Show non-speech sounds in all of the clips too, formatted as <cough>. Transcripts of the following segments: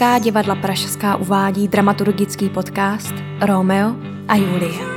Česká divadla Pražská uvádí dramaturgický podcast Romeo a Julie.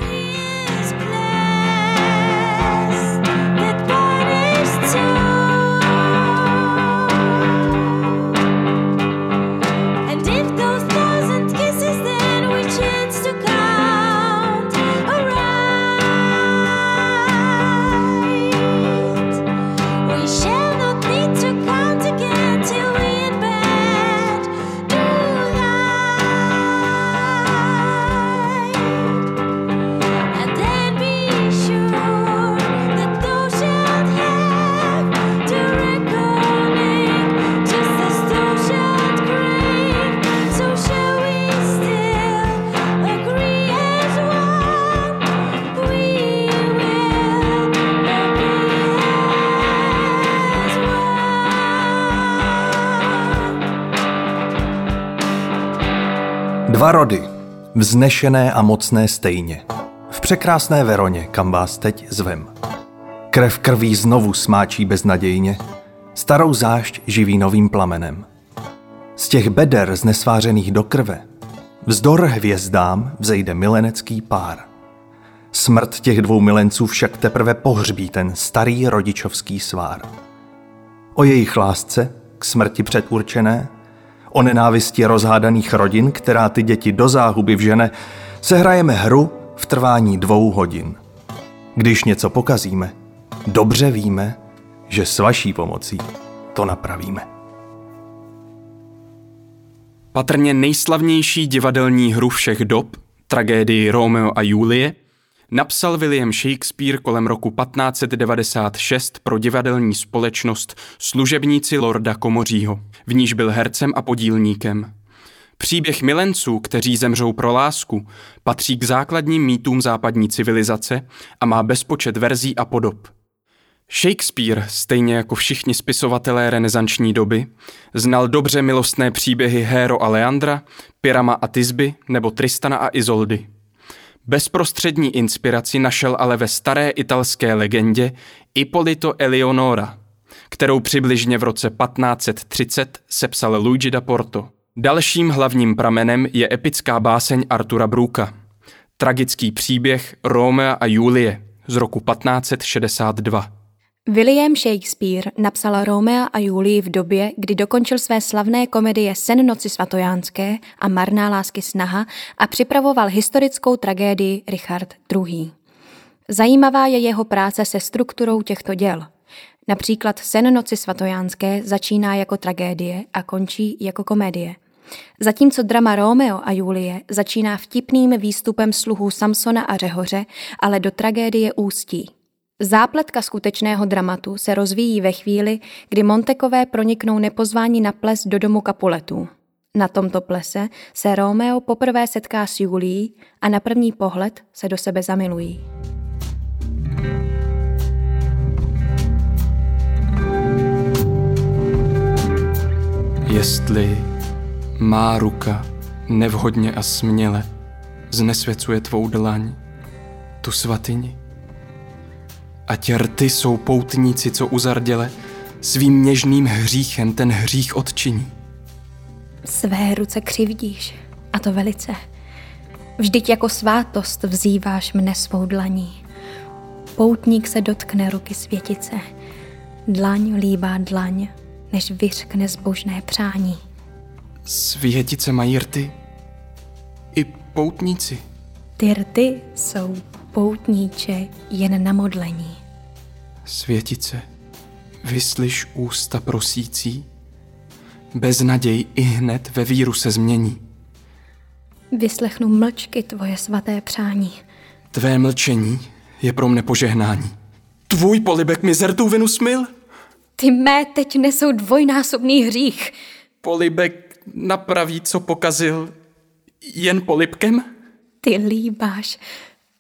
Dva rody, vznešené a mocné stejně. V překrásné Veroně, kam vás teď zvem. Krev krví znovu smáčí beznadějně, starou zášť živí novým plamenem. Z těch beder znesvářených do krve, vzdor hvězdám vzejde milenecký pár. Smrt těch dvou milenců však teprve pohřbí ten starý rodičovský svár. O jejich lásce, k smrti předurčené, o nenávisti rozhádaných rodin, která ty děti do záhuby vžene, sehrajeme hru v trvání dvou hodin. Když něco pokazíme, dobře víme, že s vaší pomocí to napravíme. Patrně nejslavnější divadelní hru všech dob, tragédii Romeo a Julie, napsal William Shakespeare kolem roku 1596 pro divadelní společnost Služebníci Lorda Komořího, v níž byl hercem a podílníkem. Příběh milenců, kteří zemřou pro lásku, patří k základním mýtům západní civilizace a má bezpočet verzí a podob. Shakespeare, stejně jako všichni spisovatelé renesanční doby, znal dobře milostné příběhy Héro a Leandra, Pyrama a Tisby nebo Tristana a Izoldy. Bezprostřední inspiraci našel ale ve staré italské legendě Ippolito Eleonora, kterou přibližně v roce 1530 sepsal Luigi da Porto. Dalším hlavním pramenem je epická báseň Artura Bruka, tragický příběh Romea a Julie z roku 1562. William Shakespeare napsal Romea a Julii v době, kdy dokončil své slavné komedie Sen noci svatojánské a Marná lásky snaha a připravoval historickou tragédii Richard II. Zajímavá je jeho práce se strukturou těchto děl. Například Sen noci svatojánské začíná jako tragédie a končí jako komedie. Zatímco drama Romeo a Julie začíná vtipným výstupem sluhů Samsona a Řehoře, ale do tragédie ústí. Zápletka skutečného dramatu se rozvíjí ve chvíli, kdy Montekové proniknou nepozvání na ples do domu Kapuletů. Na tomto plese se Romeo poprvé setká s Julií a na první pohled se do sebe zamilují. Jestli má ruka nevhodně a směle znesvěcuje tvou dlaň, tu svatyni, Ať rty jsou poutníci, co uzarděle, svým něžným hříchem ten hřích odčiní. Své ruce křivdíš, a to velice. Vždyť jako svátost vzýváš mne svou dlaní. Poutník se dotkne ruky světice, dlaň líbá dlaň, než vyřkne zbožné přání. Světice mají rty i poutníci. Ty rty jsou poutníče jen na modlení. Světice, vyslyš ústa prosící, bez naděj i hned ve víru se změní. Vyslechnu mlčky tvoje svaté přání. Tvé mlčení je pro mne požehnání. Tvůj polibek mi zertou vinu smil? Ty mé teď nesou dvojnásobný hřích. Polibek napraví, co pokazil, jen polibkem? Ty líbáš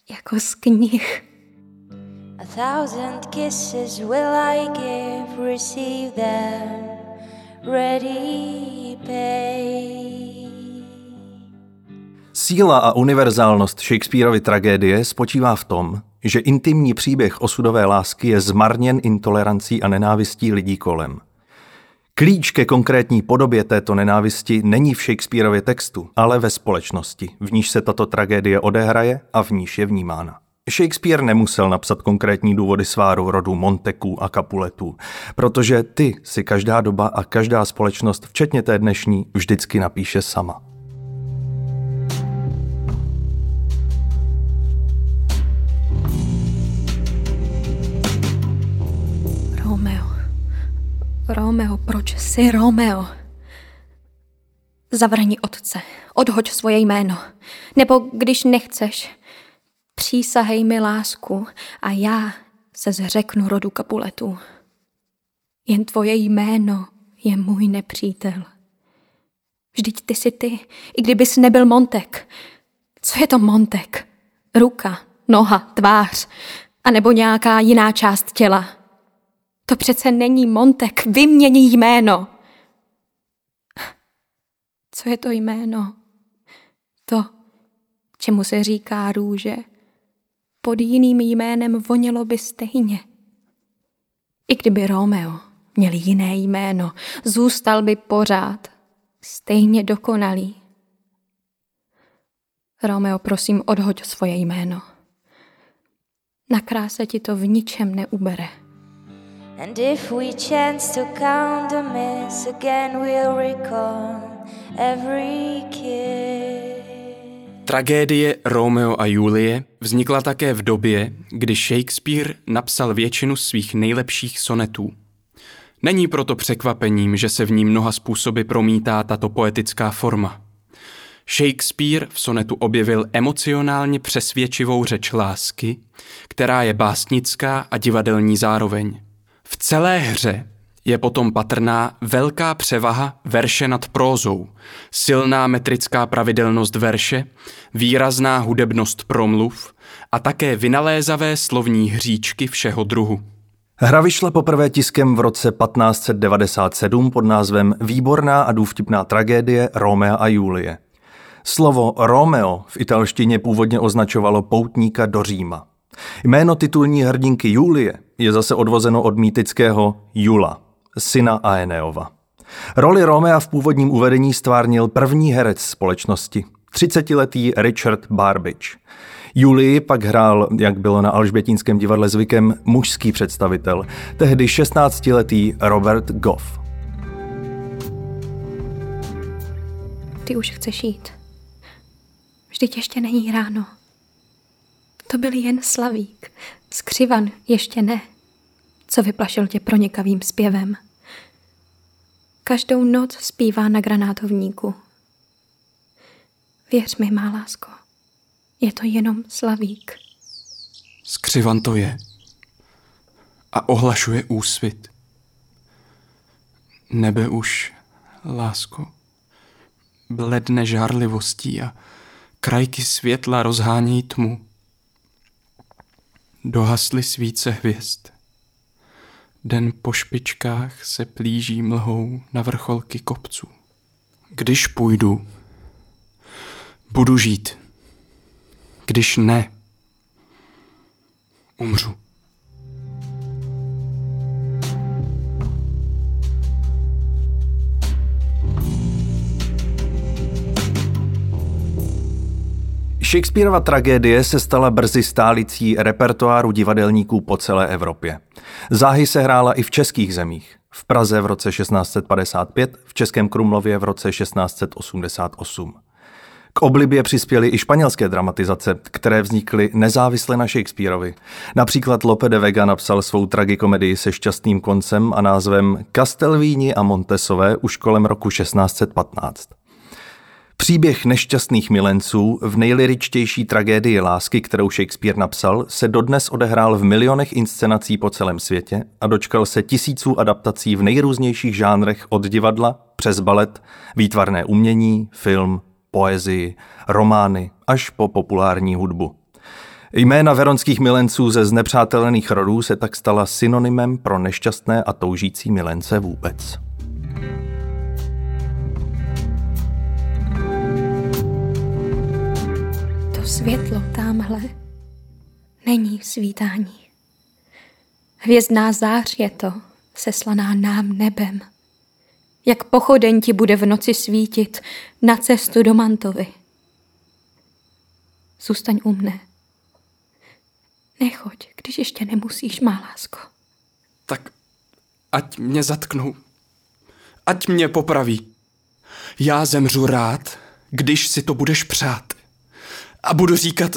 jako z knih. A thousand kisses will I give, receive them, ready pay. Síla a univerzálnost Shakespeareovy tragédie spočívá v tom, že intimní příběh osudové lásky je zmarněn intolerancí a nenávistí lidí kolem. Klíč ke konkrétní podobě této nenávisti není v Shakespeareově textu, ale ve společnosti, v níž se tato tragédie odehraje a v níž je vnímána. Shakespeare nemusel napsat konkrétní důvody sváru rodu Monteků a Kapuletů, protože ty si každá doba a každá společnost, včetně té dnešní, vždycky napíše sama. Romeo, proč jsi Romeo? Zavrni otce, odhoď svoje jméno. Nebo když nechceš, přísahej mi lásku a já se zřeknu rodu kapuletů. Jen tvoje jméno je můj nepřítel. Vždyť ty jsi ty, i kdybys nebyl Montek. Co je to Montek? Ruka, noha, tvář, anebo nějaká jiná část těla. To přece není Montek, vymění jméno. Co je to jméno? To, čemu se říká růže, pod jiným jménem vonělo by stejně. I kdyby Romeo měl jiné jméno, zůstal by pořád stejně dokonalý. Romeo, prosím, odhoď svoje jméno. Na kráse ti to v ničem neubere. And if we chance to count the miss again, we'll recall every kiss. Tragédie Romeo a Julie vznikla také v době, kdy Shakespeare napsal většinu svých nejlepších sonetů. Není proto překvapením, že se v ní mnoha způsoby promítá tato poetická forma. Shakespeare v sonetu objevil emocionálně přesvědčivou řeč lásky, která je básnická a divadelní zároveň. V celé hře je potom patrná velká převaha verše nad prózou, silná metrická pravidelnost verše, výrazná hudebnost promluv a také vynalézavé slovní hříčky všeho druhu. Hra vyšla poprvé tiskem v roce 1597 pod názvem Výborná a důvtipná tragédie Romea a Julie. Slovo Romeo v italštině původně označovalo poutníka do Říma. Jméno titulní hrdinky Julie je zase odvozeno od mýtického Jula, syna Aeneova. Roli Romea v původním uvedení stvárnil první herec společnosti, 30-letý Richard Barbage. Julii pak hrál, jak bylo na Alžbětínském divadle zvykem, mužský představitel, tehdy 16-letý Robert Goff. Ty už chceš jít. Vždyť ještě není ráno. To byl jen slavík. Skřivan ještě ne. Co vyplašil tě pronikavým zpěvem? Každou noc zpívá na granátovníku. Věř mi, má lásko, je to jenom slavík. Skřivan to je. A ohlašuje úsvit. Nebe už, lásko, bledne žárlivostí a krajky světla rozhánějí tmu. Dohasly svíce hvězd. Den po špičkách se plíží mlhou na vrcholky kopců. Když půjdu, budu žít. Když ne, umřu. Shakespeareova tragédie se stala brzy stálicí repertoáru divadelníků po celé Evropě. Záhy se hrála i v českých zemích. V Praze v roce 1655, v Českém Krumlově v roce 1688. K oblibě přispěly i španělské dramatizace, které vznikly nezávisle na Shakespeareovi. Například Lope de Vega napsal svou tragikomedii se šťastným koncem a názvem Castelvíni a Montesové už kolem roku 1615. Příběh nešťastných milenců v nejliričtější tragédii lásky, kterou Shakespeare napsal, se dodnes odehrál v milionech inscenací po celém světě a dočkal se tisíců adaptací v nejrůznějších žánrech od divadla přes balet, výtvarné umění, film, poezii, romány až po populární hudbu. Jména veronských milenců ze znepřátelených rodů se tak stala synonymem pro nešťastné a toužící milence vůbec. To světlo tamhle není svítání. Hvězdná zář je to, seslaná nám nebem. Jak pochodeň ti bude v noci svítit na cestu do Mantovy. Zůstaň u mne. Nechoď, když ještě nemusíš, má lásko. Tak ať mě zatknou. Ať mě popraví. Já zemřu rád, když si to budeš přát. A budu říkat,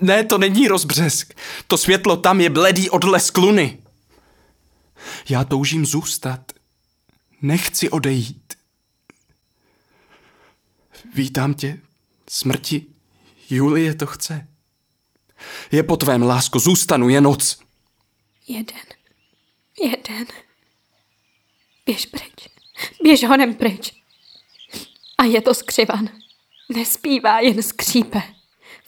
ne, to není rozbřesk. To světlo tam je bledý odlesk luny. Já toužím zůstat. Nechci odejít. Vítám tě, smrti. Julie to chce. Je po tvém, lásko, zůstanu, je noc. Jeden. Jeden. Běž pryč. Běž honem pryč. A je to skřivan. Nespívá, jen skřípe.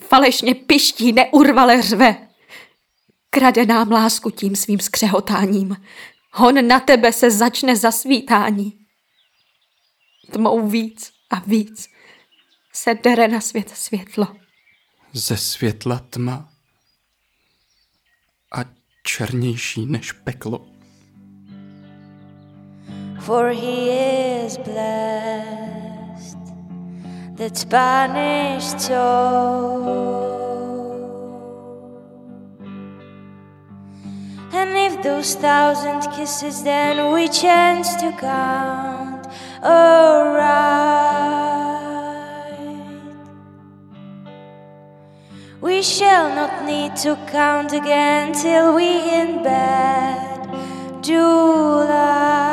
Falešně piští, neurvale řve. Krade nám lásku tím svým skřehotáním. Hon na tebe se začne zasvítání. Tmou víc a víc se dere na svět světlo. Ze světla tma a černější než peklo. For he is blessed that banished soul. And if those thousand kisses then we chance to count, alright. We shall not need to count again till we in bed do lie.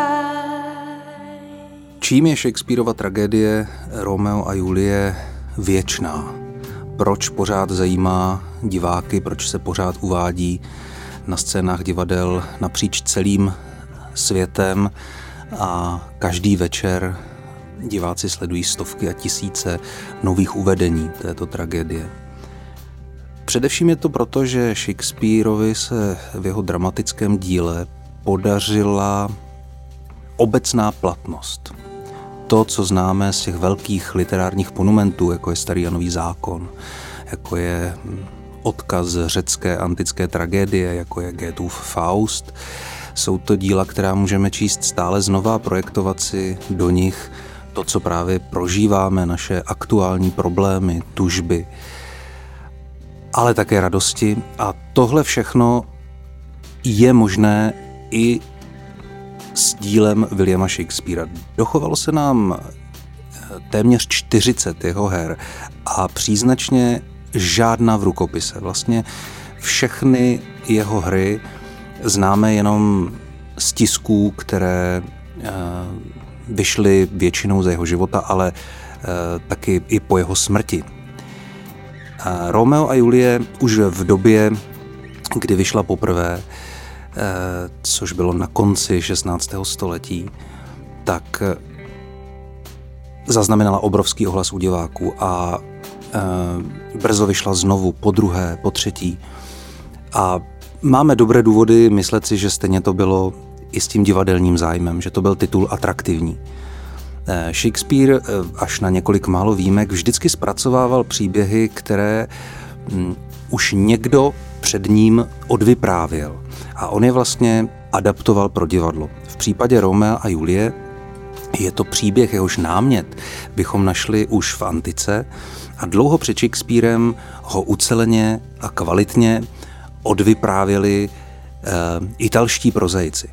Čím je Shakespeareova tragédie Romeo a Julie věčná? Proč pořád zajímá diváky, proč se pořád uvádí na scénách divadel napříč celým světem a každý večer diváci sledují stovky a tisíce nových uvedení této tragédie. Především je to proto, že Shakespeareovi se v jeho dramatickém díle podařila obecná platnost. To, co známe z těch velkých literárních monumentů, jako je Starý a Nový zákon, jako je odkaz řecké antické tragédie, jako je Goethův Faust. Jsou to díla, která můžeme číst stále znova a projektovat si do nich to, co právě prožíváme, naše aktuální problémy, tužby, ale také radosti. A tohle všechno je možné i s dílem Williama Shakespearea. Dochovalo se nám téměř 40 jeho her a příznačně žádná v rukopise. Vlastně všechny jeho hry známe jenom z tisků, které eh, vyšly většinou ze jeho života, ale eh, taky i po jeho smrti. Romeo a Julie už v době, kdy vyšla poprvé, eh, což bylo na konci 16. století, tak zaznamenala obrovský ohlas u diváků a Eh, brzo vyšla znovu, po druhé, po třetí. A máme dobré důvody myslet si, že stejně to bylo i s tím divadelním zájmem, že to byl titul atraktivní. Eh, Shakespeare eh, až na několik málo výjimek vždycky zpracovával příběhy, které hm, už někdo před ním odvyprávěl. A on je vlastně adaptoval pro divadlo. V případě Romea a Julie je to příběh, jehož námět bychom našli už v antice, a dlouho před Shakespearem ho uceleně a kvalitně odvyprávěli e, italští prozaici.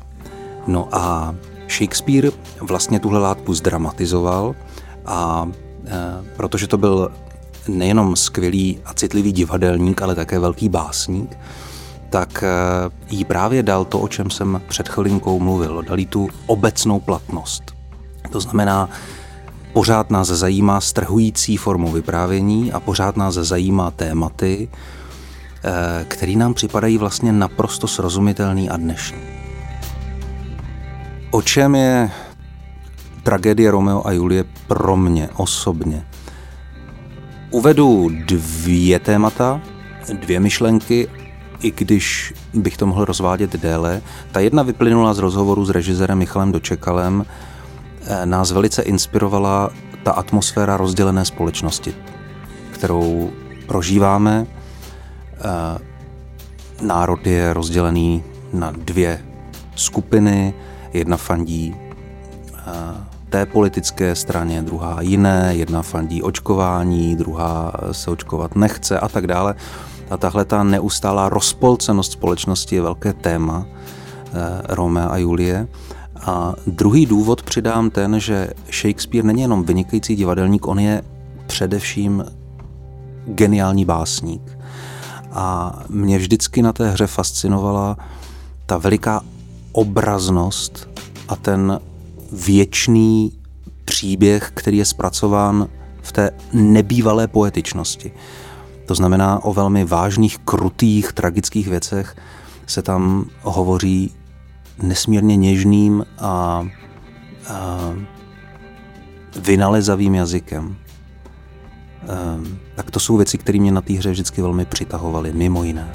No a Shakespeare vlastně tuhle látku zdramatizoval a e, protože to byl nejenom skvělý a citlivý divadelník, ale také velký básník, tak e, jí právě dal to, o čem jsem před chvilinkou mluvil. Dal jí tu obecnou platnost. To znamená, Pořád nás zajímá strhující formou vyprávění a pořád nás zajímá tématy, eh, které nám připadají vlastně naprosto srozumitelný a dnešní. O čem je tragédie Romeo a Julie pro mě osobně? Uvedu dvě témata, dvě myšlenky, i když bych to mohl rozvádět déle. Ta jedna vyplynula z rozhovoru s režisérem Michalem Dočekalem, Eh, nás velice inspirovala ta atmosféra rozdělené společnosti, kterou prožíváme. Eh, národ je rozdělený na dvě skupiny. Jedna fandí eh, té politické straně, druhá jiné, jedna fandí očkování, druhá se očkovat nechce a tak dále. A tahle ta neustálá rozpolcenost společnosti je velké téma eh, Romea a Julie. A druhý důvod přidám ten, že Shakespeare není jenom vynikající divadelník, on je především geniální básník. A mě vždycky na té hře fascinovala ta veliká obraznost a ten věčný příběh, který je zpracován v té nebývalé poetičnosti. To znamená o velmi vážných, krutých, tragických věcech se tam hovoří nesmírně něžným a, a vynalezavým jazykem. Ehm, tak to jsou věci, které mě na té hře vždycky velmi přitahovaly, mimo jiné.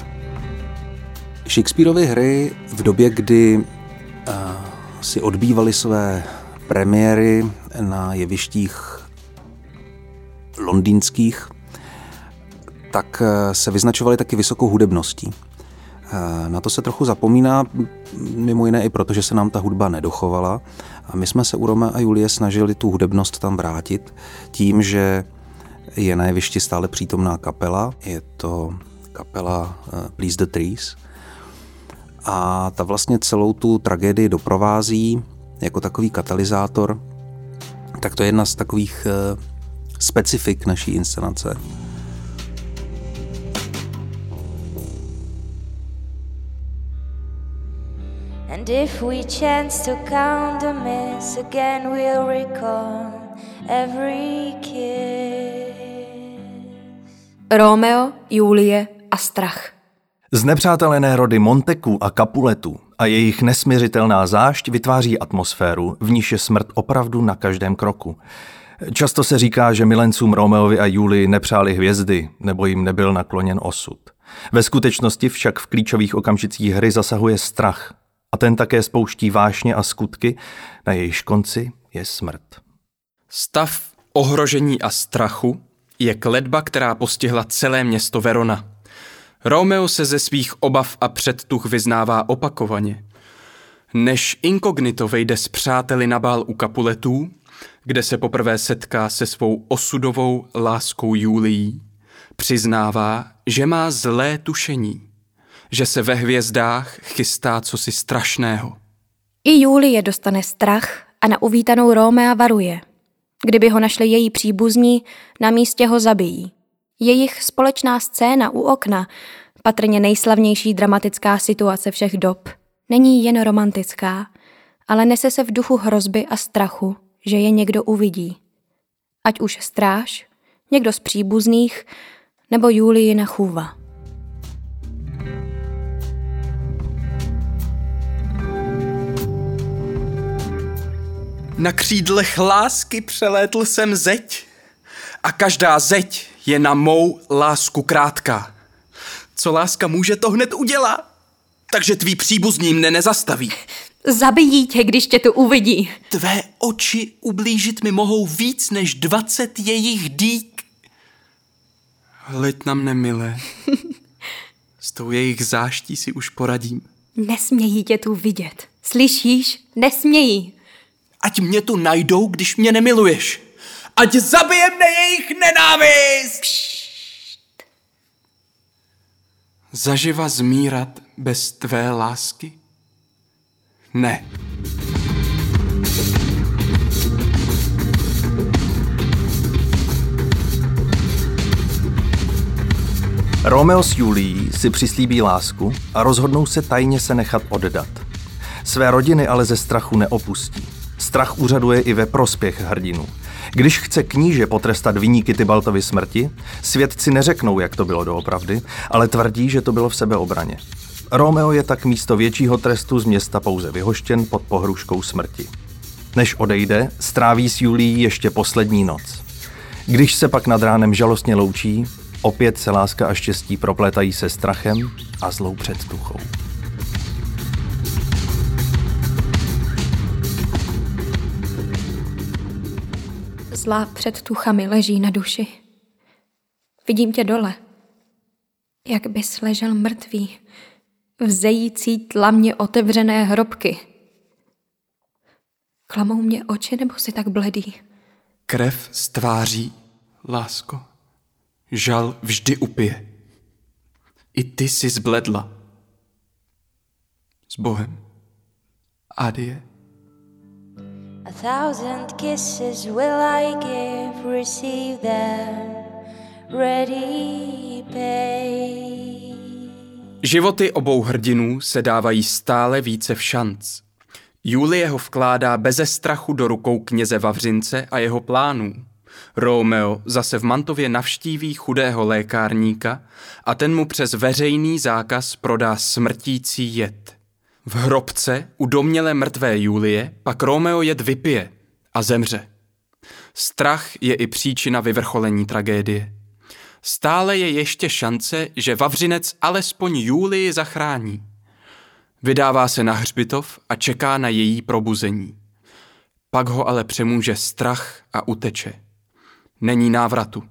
Shakespeareovy hry v době, kdy si odbývali své premiéry na jevištích londýnských, tak eh, se vyznačovaly taky vysokou hudebností. Eh, na to se trochu zapomíná, mimo jiné i proto, že se nám ta hudba nedochovala. A my jsme se u Rome a Julie snažili tu hudebnost tam vrátit tím, že je na jevišti stále přítomná kapela. Je to kapela eh, Please the Trees. A ta vlastně celou tu tragédii doprovází jako takový katalyzátor. Tak to je jedna z takových specifik naší inscenace. And if we chance to count the miss again, we'll recall every kiss. Romeo, Julie a strach. Znepřátelené rody Monteku a Capuletu a jejich nesměřitelná zášť vytváří atmosféru, v níž je smrt opravdu na každém kroku. Často se říká, že milencům Romeovi a Julii nepřáli hvězdy, nebo jim nebyl nakloněn osud. Ve skutečnosti však v klíčových okamžicích hry zasahuje strach, a ten také spouští vášně a skutky, na jejíž konci je smrt. Stav ohrožení a strachu je kledba, která postihla celé město Verona. Romeo se ze svých obav a předtuch vyznává opakovaně. Než inkognito vejde s přáteli na bál u Kapuletů, kde se poprvé setká se svou osudovou láskou Julií, přiznává, že má zlé tušení že se ve hvězdách chystá cosi strašného. I Julie dostane strach a na uvítanou Rómea varuje. Kdyby ho našli její příbuzní, na místě ho zabijí. Jejich společná scéna u okna, patrně nejslavnější dramatická situace všech dob, není jen romantická, ale nese se v duchu hrozby a strachu, že je někdo uvidí. Ať už stráž, někdo z příbuzných, nebo Julii na chůva. Na křídlech lásky přelétl jsem zeď a každá zeď je na mou lásku krátká. Co láska může, to hned udělá. Takže tví příbuzní mne nezastaví. Zabijí tě, když tě tu uvidí. Tvé oči ublížit mi mohou víc než dvacet jejich dýk. Hleď na mne, milé. <laughs> S tou jejich záští si už poradím. Nesmějí tě tu vidět. Slyšíš? Nesmějí. Ať mě tu najdou, když mě nemiluješ. Ať zabije mne jejich nenávist! Pšt. Zaživa zmírat bez tvé lásky? Ne. Romeo s Julií si přislíbí lásku a rozhodnou se tajně se nechat oddat. Své rodiny ale ze strachu neopustí. Strach úřaduje i ve prospěch hrdinů. Když chce kníže potrestat vyníky Tybaltovy smrti, svědci neřeknou, jak to bylo doopravdy, ale tvrdí, že to bylo v sebeobraně. Romeo je tak místo většího trestu z města pouze vyhoštěn pod pohruškou smrti. Než odejde, stráví s Julií ještě poslední noc. Když se pak nad ránem žalostně loučí, opět se láska a štěstí proplétají se strachem a zlou předtuchou. Zlá před tuchami leží na duši. Vidím tě dole, jak bys ležel mrtvý, v zející tlamě otevřené hrobky. Klamou mě oči, nebo si tak bledý? Krev z tváří, lásko. Žal vždy upije. I ty jsi zbledla. S Bohem. Adie. A thousand kisses will I give, receive them, ready pay. Životy obou hrdinů se dávají stále více v šanc. Julie ho vkládá beze strachu do rukou kněze Vavřince a jeho plánů. Romeo zase v Mantově navštíví chudého lékárníka a ten mu přes veřejný zákaz prodá smrtící jed. V hrobce u domněle mrtvé Julie pak Romeo jed vypije a zemře. Strach je i příčina vyvrcholení tragédie. Stále je ještě šance, že Vavřinec alespoň Julii zachrání. Vydává se na hřbitov a čeká na její probuzení. Pak ho ale přemůže strach a uteče. Není návratu.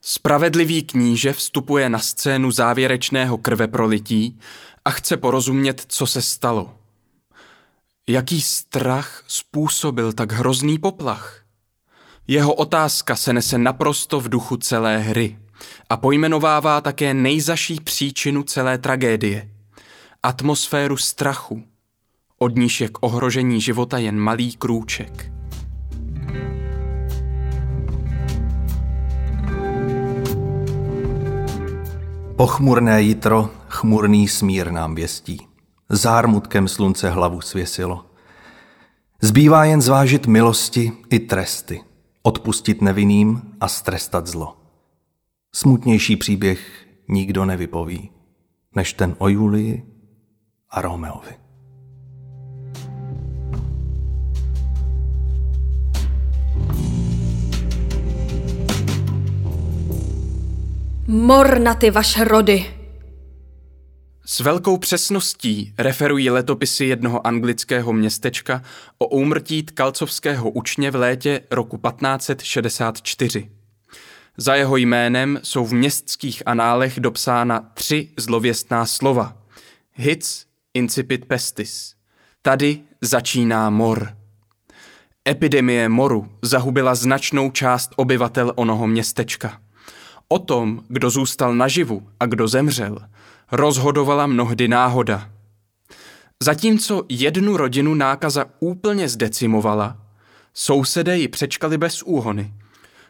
Spravedlivý kníže vstupuje na scénu závěrečného krveprolití a chce porozumět, co se stalo. Jaký strach způsobil tak hrozný poplach? Jeho otázka se nese naprosto v duchu celé hry a pojmenovává také nejzaší příčinu celé tragédie. Atmosféru strachu, od níž je k ohrožení života jen malý krůček. Pochmurné jitro, chmurný smír nám věstí. Zármutkem slunce hlavu svěsilo. Zbývá jen zvážit milosti i tresty, odpustit nevinným a strestat zlo. Smutnější příběh nikdo nevypoví, než ten o Julii a Romeovi. Mor na ty vaše rody! S velkou přesností referují letopisy jednoho anglického městečka o úmrtí tkalcovského učně v létě roku 1564. Za jeho jménem jsou v městských análech dopsána tři zlověstná slova. Hic incipit pestis. Tady začíná mor. Epidemie moru zahubila značnou část obyvatel onoho městečka. O tom, kdo zůstal naživu a kdo zemřel, rozhodovala mnohdy náhoda. Zatímco jednu rodinu nákaza úplně zdecimovala, sousedé ji přečkali bez úhony.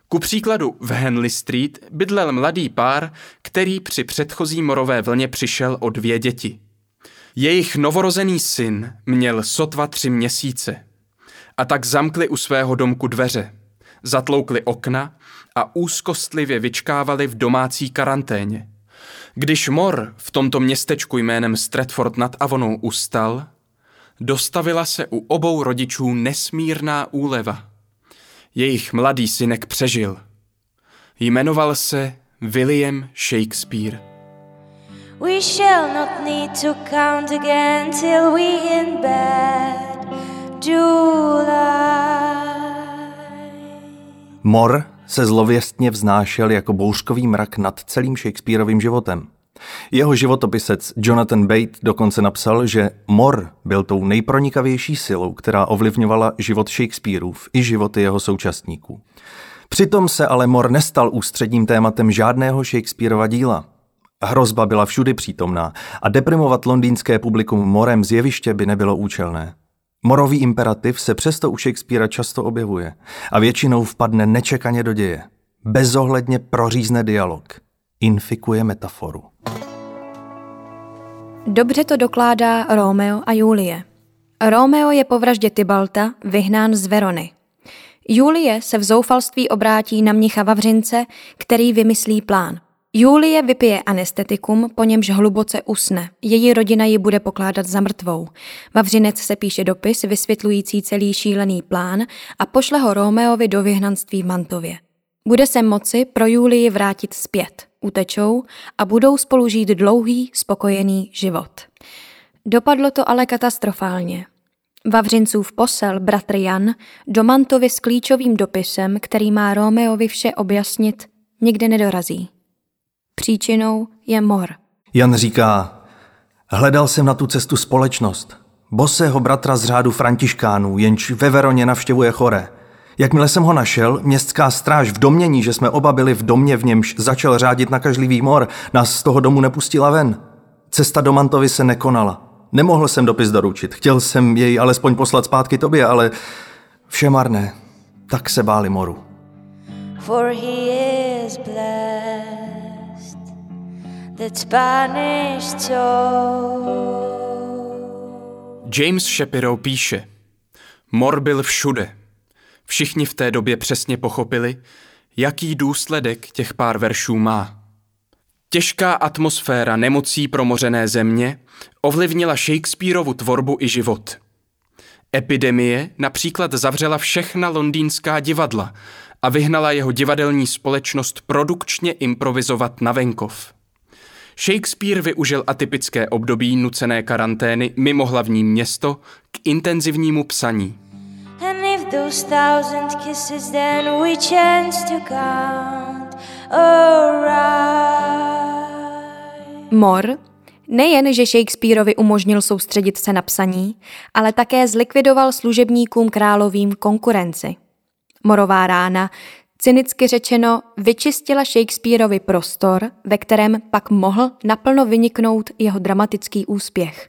Ku příkladu v Henley Street bydlel mladý pár, který při předchozí morové vlně přišel o dvě děti. Jejich novorozený syn měl sotva tři měsíce. A tak zamkli u svého domku dveře, zatloukli okna a úzkostlivě vyčkávali v domácí karanténě. Když mor v tomto městečku jménem Stratford nad Avonou ustal, dostavila se u obou rodičů nesmírná úleva. Jejich mladý synek přežil. Jmenoval se William Shakespeare. We shall not need to count again till we in bed do lie. Mor se zlověstně vznášel jako bouřkový mrak nad celým Shakespeareovým životem. Jeho životopisec Jonathan Bate dokonce napsal, že mor byl tou nejpronikavější silou, která ovlivňovala život Shakespeareův i životy jeho současníků. Přitom se ale mor nestal ústředním tématem žádného Shakespeareova díla. Hrozba byla všudy přítomná a deprimovat londýnské publikum morem z jeviště by nebylo účelné. Morový imperativ se přesto u Shakespearea často objevuje a většinou vpadne nečekaně do děje. Bezohledně prořízne dialog. Infikuje metaforu. Dobře to dokládá Romeo a Julie. Romeo je po vraždě Tybalta vyhnán z Verony. Julie se v zoufalství obrátí na mnicha Vavřince, který vymyslí plán – Julie vypije anestetikum, po němž hluboce usne. Její rodina ji bude pokládat za mrtvou. Vavřinec se píše dopis vysvětlující celý šílený plán a pošle ho Romeovi do vyhnanství v Mantově. Bude se moci pro Julii vrátit zpět. Utečou a budou spolu žít dlouhý, spokojený život. Dopadlo to ale katastrofálně. Vavřincův posel, bratr Jan, do Mantovy s klíčovým dopisem, který má Romeovi vše objasnit, nikde nedorazí. Příčinou je mor. Jan říká, hledal jsem na tu cestu společnost. Bosého bratra z řádu františkánů, jenž ve Veroně navštěvuje chore. Jakmile jsem ho našel, městská stráž v domění, že jsme oba byli v domě, v němž začal řádit nakažlivý mor, nás z toho domu nepustila ven. Cesta do Mantovy se nekonala. Nemohl jsem dopis doručit. Chtěl jsem jej alespoň poslat zpátky tobě, ale vše marné. Tak se báli moru. For he is blessed that banished soul. James Shapiro píše, Mor byl všude. Všichni v té době přesně pochopili, jaký důsledek těch pár veršů má. Těžká atmosféra nemocí promořené země ovlivnila Shakespeareovu tvorbu i život. Epidemie například zavřela všechna londýnská divadla a vyhnala jeho divadelní společnost produkčně improvizovat na venkov. Shakespeare využil atypické období nucené karantény mimo hlavní město k intenzivnímu psaní. Mor nejen, že Shakespeareovi umožnil soustředit se na psaní, ale také zlikvidoval služebníkům královým konkurenci. Morová rána cynicky řečeno, vyčistila Shakespeareovi prostor, ve kterém pak mohl naplno vyniknout jeho dramatický úspěch.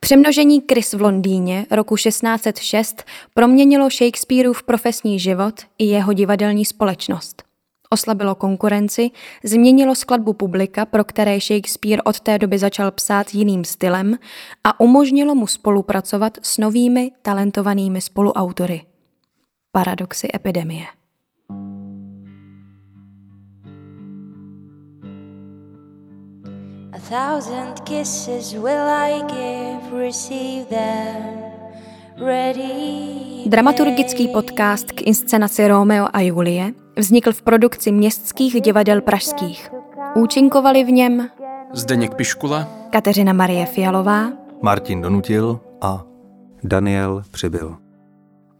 Přemnožení Chris v Londýně roku 1606 proměnilo Shakespeareův profesní život i jeho divadelní společnost. Oslabilo konkurenci, změnilo skladbu publika, pro které Shakespeare od té doby začal psát jiným stylem a umožnilo mu spolupracovat s novými talentovanými spoluautory. Paradoxy epidemie. Thousand kisses will I give, receive them. Ready Dramaturgický podcast k inscenaci Romeo a Julie vznikl v produkci městských divadel pražských. Účinkovali v něm Zdeněk Piškula, Kateřina Marie Fialová, Martin Donutil a Daniel Přibyl.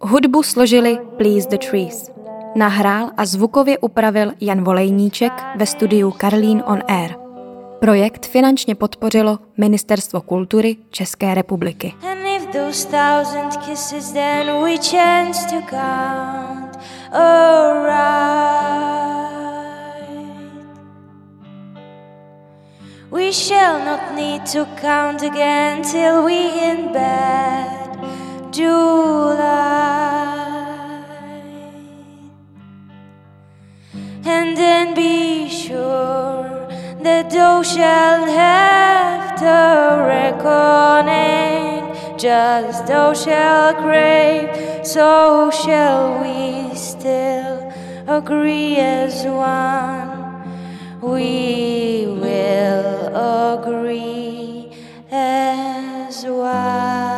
Hudbu složili Please the Trees. Nahrál a zvukově upravil Jan Volejníček ve studiu Karlín on Air. Projekt finančně podpořilo Ministerstvo kultury České republiky. We shall not need to count again till we in bed do lie. And then be sure that thou shalt have the reckoning, just thou shalt crave, so shall we still agree as one. We will agree as one.